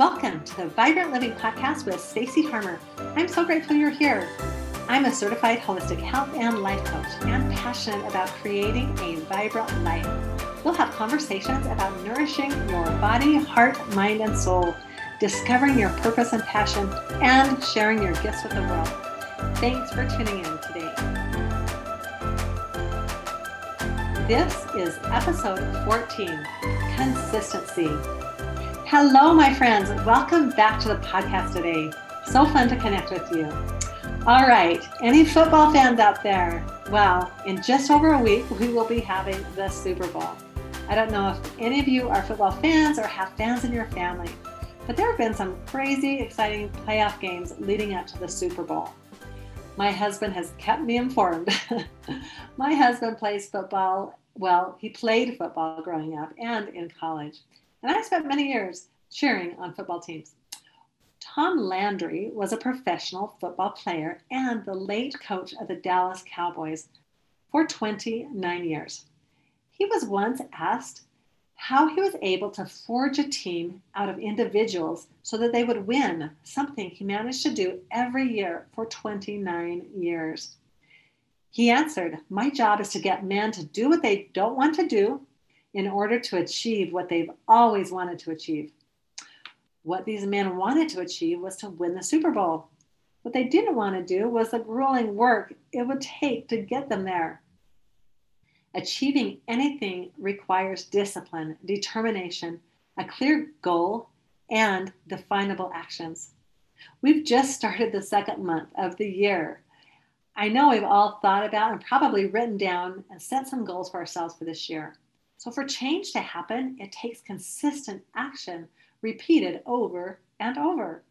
Welcome to the Vibrant Living Podcast with Stacy Harmer. I'm so grateful you're here. I'm a certified holistic health and life coach and passionate about creating a vibrant life. We'll have conversations about nourishing your body, heart, mind, and soul, discovering your purpose and passion, and sharing your gifts with the world. Thanks for tuning in today. This is episode 14 Consistency. Hello, my friends. Welcome back to the podcast today. So fun to connect with you. All right, any football fans out there? Well, in just over a week, we will be having the Super Bowl. I don't know if any of you are football fans or have fans in your family, but there have been some crazy, exciting playoff games leading up to the Super Bowl. My husband has kept me informed. my husband plays football. Well, he played football growing up and in college and I spent many years cheering on football teams. Tom Landry was a professional football player and the late coach of the Dallas Cowboys for 29 years. He was once asked how he was able to forge a team out of individuals so that they would win, something he managed to do every year for 29 years. He answered, My job is to get men to do what they don't want to do in order to achieve what they've always wanted to achieve. What these men wanted to achieve was to win the Super Bowl. What they didn't want to do was the grueling work it would take to get them there. Achieving anything requires discipline, determination, a clear goal, and definable actions. We've just started the second month of the year. I know we've all thought about and probably written down and set some goals for ourselves for this year. So, for change to happen, it takes consistent action repeated over and over.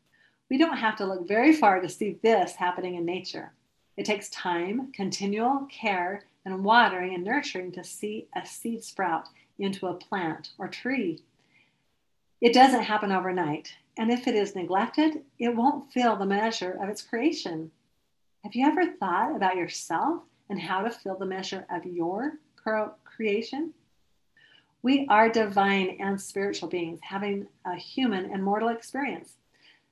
We don't have to look very far to see this happening in nature. It takes time, continual care, and watering and nurturing to see a seed sprout into a plant or tree. It doesn't happen overnight, and if it is neglected, it won't fill the measure of its creation. Have you ever thought about yourself and how to fill the measure of your creation? We are divine and spiritual beings having a human and mortal experience.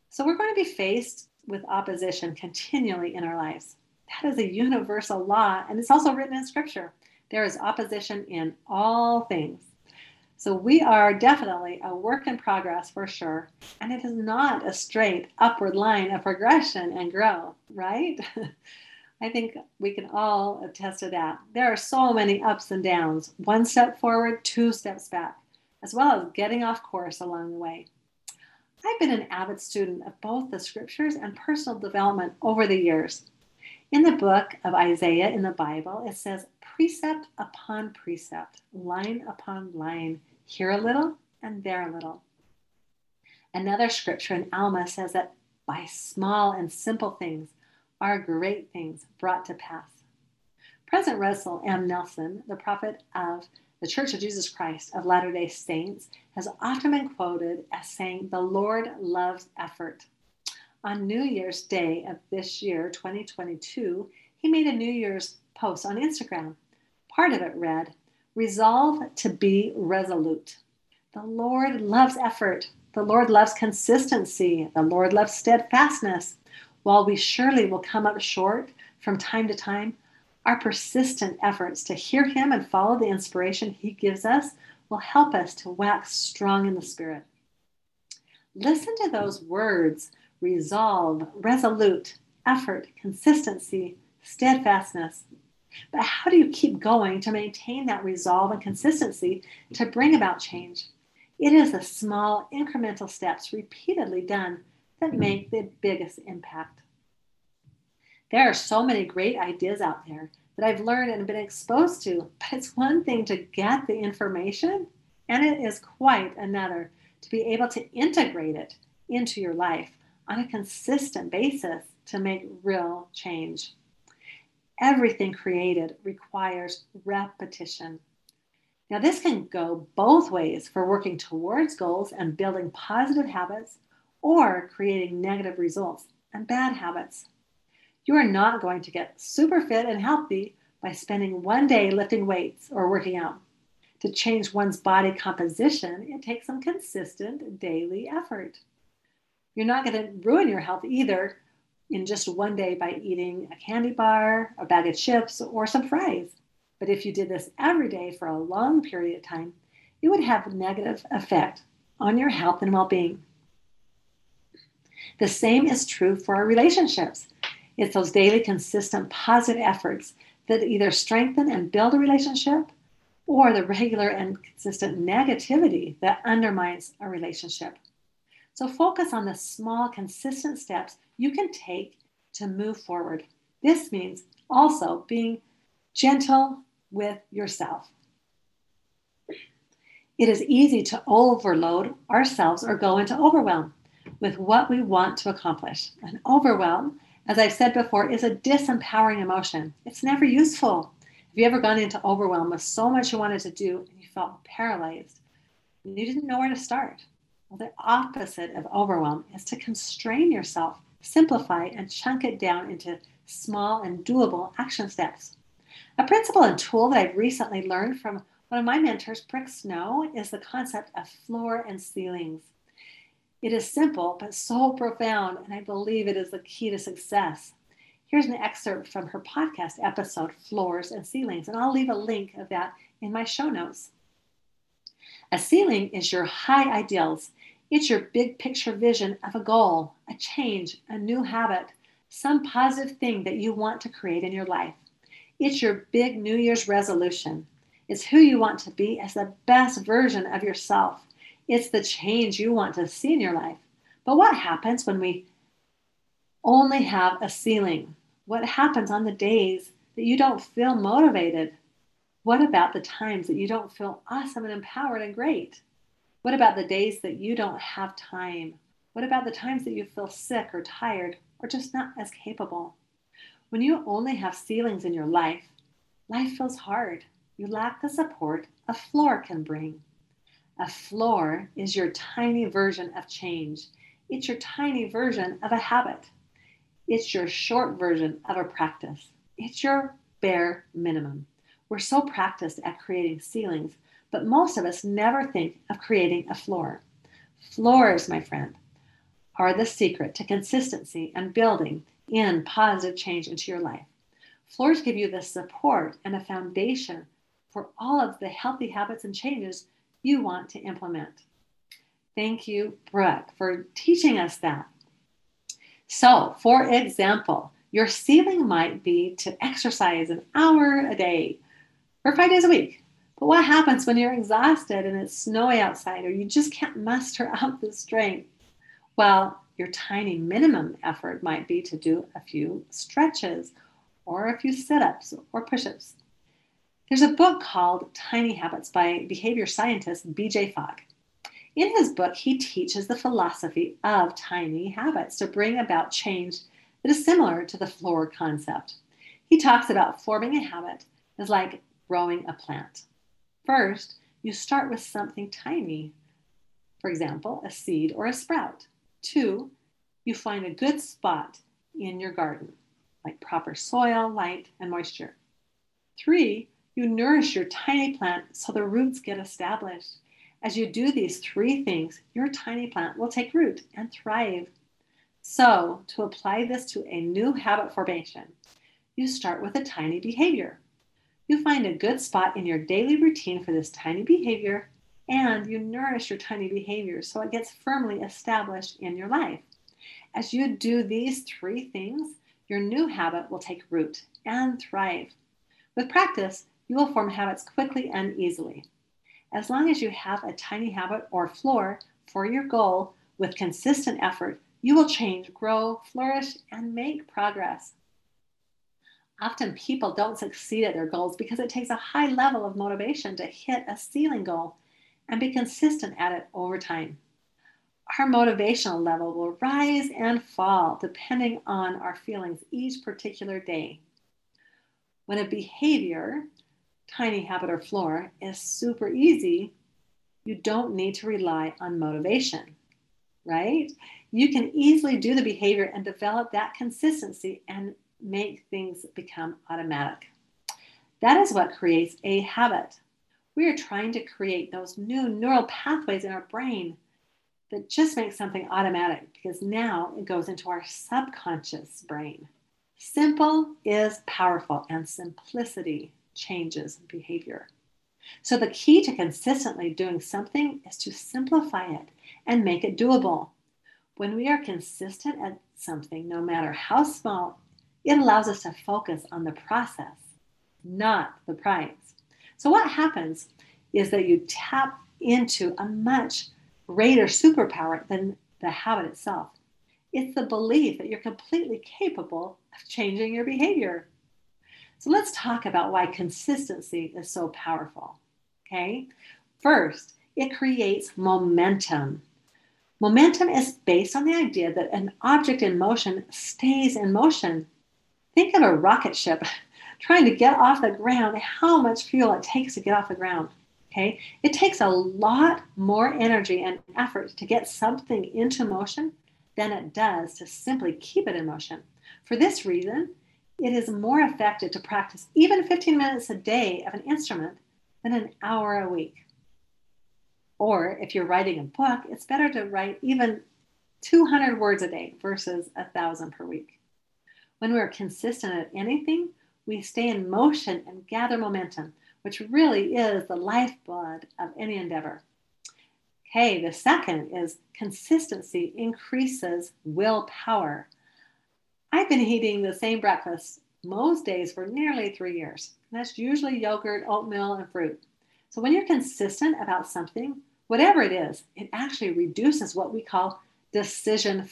So we're going to be faced with opposition continually in our lives. That is a universal law, and it's also written in scripture. There is opposition in all things. So we are definitely a work in progress for sure. And it is not a straight upward line of progression and growth, right? I think we can all attest to that. There are so many ups and downs one step forward, two steps back, as well as getting off course along the way. I've been an avid student of both the scriptures and personal development over the years. In the book of Isaiah in the Bible, it says precept upon precept, line upon line, here a little and there a little. Another scripture in Alma says that by small and simple things, are great things brought to pass. President Russell M. Nelson, the prophet of the Church of Jesus Christ of Latter day Saints, has often been quoted as saying, The Lord loves effort. On New Year's Day of this year, 2022, he made a New Year's post on Instagram. Part of it read, Resolve to be resolute. The Lord loves effort. The Lord loves consistency. The Lord loves steadfastness. While we surely will come up short from time to time, our persistent efforts to hear Him and follow the inspiration He gives us will help us to wax strong in the Spirit. Listen to those words resolve, resolute, effort, consistency, steadfastness. But how do you keep going to maintain that resolve and consistency to bring about change? It is the small incremental steps repeatedly done that make the biggest impact. There are so many great ideas out there that I've learned and been exposed to, but it's one thing to get the information, and it is quite another to be able to integrate it into your life on a consistent basis to make real change. Everything created requires repetition. Now, this can go both ways for working towards goals and building positive habits, or creating negative results and bad habits. You are not going to get super fit and healthy by spending one day lifting weights or working out. To change one's body composition, it takes some consistent daily effort. You're not going to ruin your health either in just one day by eating a candy bar, a bag of chips, or some fries. But if you did this every day for a long period of time, it would have a negative effect on your health and well being. The same is true for our relationships. It's those daily, consistent, positive efforts that either strengthen and build a relationship or the regular and consistent negativity that undermines a relationship. So focus on the small, consistent steps you can take to move forward. This means also being gentle with yourself. It is easy to overload ourselves or go into overwhelm with what we want to accomplish. And overwhelm, as I've said before, is a disempowering emotion. It's never useful. Have you ever gone into overwhelm with so much you wanted to do and you felt paralyzed? And you didn't know where to start. Well, the opposite of overwhelm is to constrain yourself, simplify, and chunk it down into small and doable action steps. A principle and tool that I've recently learned from one of my mentors, Brooke Snow, is the concept of floor and ceilings. It is simple, but so profound, and I believe it is the key to success. Here's an excerpt from her podcast episode, Floors and Ceilings, and I'll leave a link of that in my show notes. A ceiling is your high ideals. It's your big picture vision of a goal, a change, a new habit, some positive thing that you want to create in your life. It's your big New Year's resolution. It's who you want to be as the best version of yourself. It's the change you want to see in your life. But what happens when we only have a ceiling? What happens on the days that you don't feel motivated? What about the times that you don't feel awesome and empowered and great? What about the days that you don't have time? What about the times that you feel sick or tired or just not as capable? When you only have ceilings in your life, life feels hard. You lack the support a floor can bring. A floor is your tiny version of change. It's your tiny version of a habit. It's your short version of a practice. It's your bare minimum. We're so practiced at creating ceilings, but most of us never think of creating a floor. Floors, my friend, are the secret to consistency and building in positive change into your life. Floors give you the support and a foundation for all of the healthy habits and changes you want to implement. Thank you, Brooke, for teaching us that. So, for example, your ceiling might be to exercise an hour a day or five days a week. But what happens when you're exhausted and it's snowy outside or you just can't muster up the strength? Well, your tiny minimum effort might be to do a few stretches or a few sit ups or push ups. There's a book called Tiny Habits by behavior scientist BJ Fogg. In his book, he teaches the philosophy of tiny habits to bring about change that is similar to the floor concept. He talks about forming a habit is like growing a plant. First, you start with something tiny, for example, a seed or a sprout. Two, you find a good spot in your garden, like proper soil, light, and moisture. Three, you nourish your tiny plant so the roots get established. As you do these three things, your tiny plant will take root and thrive. So, to apply this to a new habit formation, you start with a tiny behavior. You find a good spot in your daily routine for this tiny behavior, and you nourish your tiny behavior so it gets firmly established in your life. As you do these three things, your new habit will take root and thrive. With practice, you will form habits quickly and easily. As long as you have a tiny habit or floor for your goal with consistent effort, you will change, grow, flourish, and make progress. Often people don't succeed at their goals because it takes a high level of motivation to hit a ceiling goal and be consistent at it over time. Our motivational level will rise and fall depending on our feelings each particular day. When a behavior tiny habit or floor is super easy, you don't need to rely on motivation, right? You can easily do the behavior and develop that consistency and make things become automatic. That is what creates a habit. We are trying to create those new neural pathways in our brain that just makes something automatic because now it goes into our subconscious brain. Simple is powerful, and simplicity changes in behavior. So, the key to consistently doing something is to simplify it and make it doable. When we are consistent at something, no matter how small, it allows us to focus on the process, not the prize. So, what happens is that you tap into a much greater superpower than the habit itself. It's the belief that you're completely capable of changing your behavior. So let's talk about why consistency is so powerful. Okay. First, it creates momentum. Momentum is based on the idea that an object in motion stays in motion. Think of a rocket ship trying to get off the ground, how much fuel it takes to get off the ground. Okay, it takes a lot more energy and effort to get something into motion than it does to simply keep it in motion. For this reason, it is more effective to practice even 15 minutes a day of an instrument than an hour a week. Or if you're writing a book, it's better to write even 200 words a day versus 1,000 per week. When we're consistent at anything, we stay in motion and gather momentum, which really is the lifeblood of any endeavor. Okay, the second is consistency increases willpower. I've been eating the same breakfast most days for nearly three years. that's usually yogurt, oatmeal, and fruit. So when you're consistent about something, whatever it is, it actually reduces what we call decision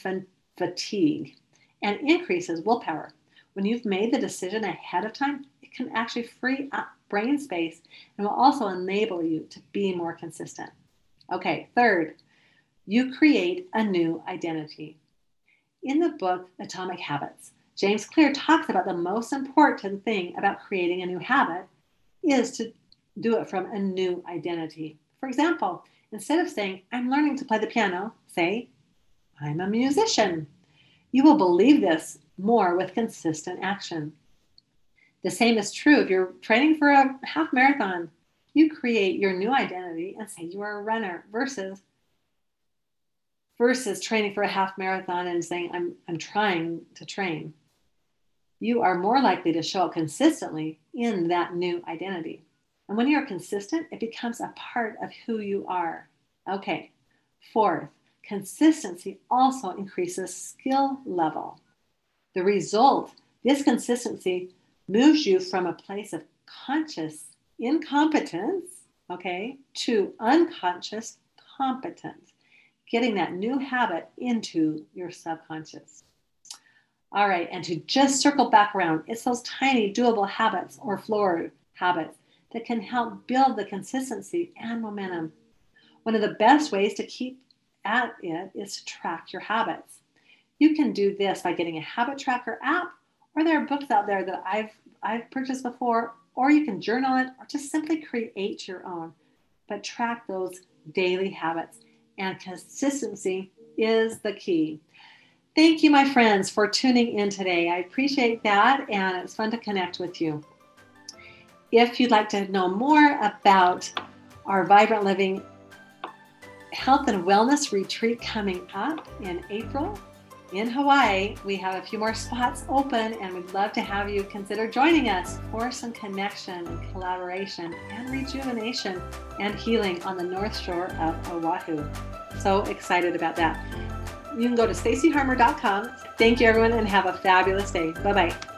fatigue and increases willpower. When you've made the decision ahead of time, it can actually free up brain space and will also enable you to be more consistent. Okay, third, you create a new identity. In the book Atomic Habits, James Clear talks about the most important thing about creating a new habit is to do it from a new identity. For example, instead of saying, I'm learning to play the piano, say, I'm a musician. You will believe this more with consistent action. The same is true if you're training for a half marathon. You create your new identity and say you are a runner versus versus training for a half marathon and saying I'm I'm trying to train. You are more likely to show up consistently in that new identity. And when you're consistent, it becomes a part of who you are. Okay. Fourth, consistency also increases skill level. The result, this consistency moves you from a place of conscious incompetence, okay, to unconscious competence, getting that new habit into your subconscious. All right, and to just circle back around, it's those tiny doable habits or floor habits that can help build the consistency and momentum. One of the best ways to keep at it is to track your habits. You can do this by getting a habit tracker app, or there are books out there that I've I've purchased before, or you can journal it, or just simply create your own. But track those daily habits, and consistency is the key. Thank you, my friends, for tuning in today. I appreciate that, and it's fun to connect with you. If you'd like to know more about our Vibrant Living Health and Wellness Retreat coming up in April, in Hawaii, we have a few more spots open and we'd love to have you consider joining us for some connection and collaboration and rejuvenation and healing on the North Shore of Oahu. So excited about that. You can go to stacyharmer.com. Thank you, everyone, and have a fabulous day. Bye bye.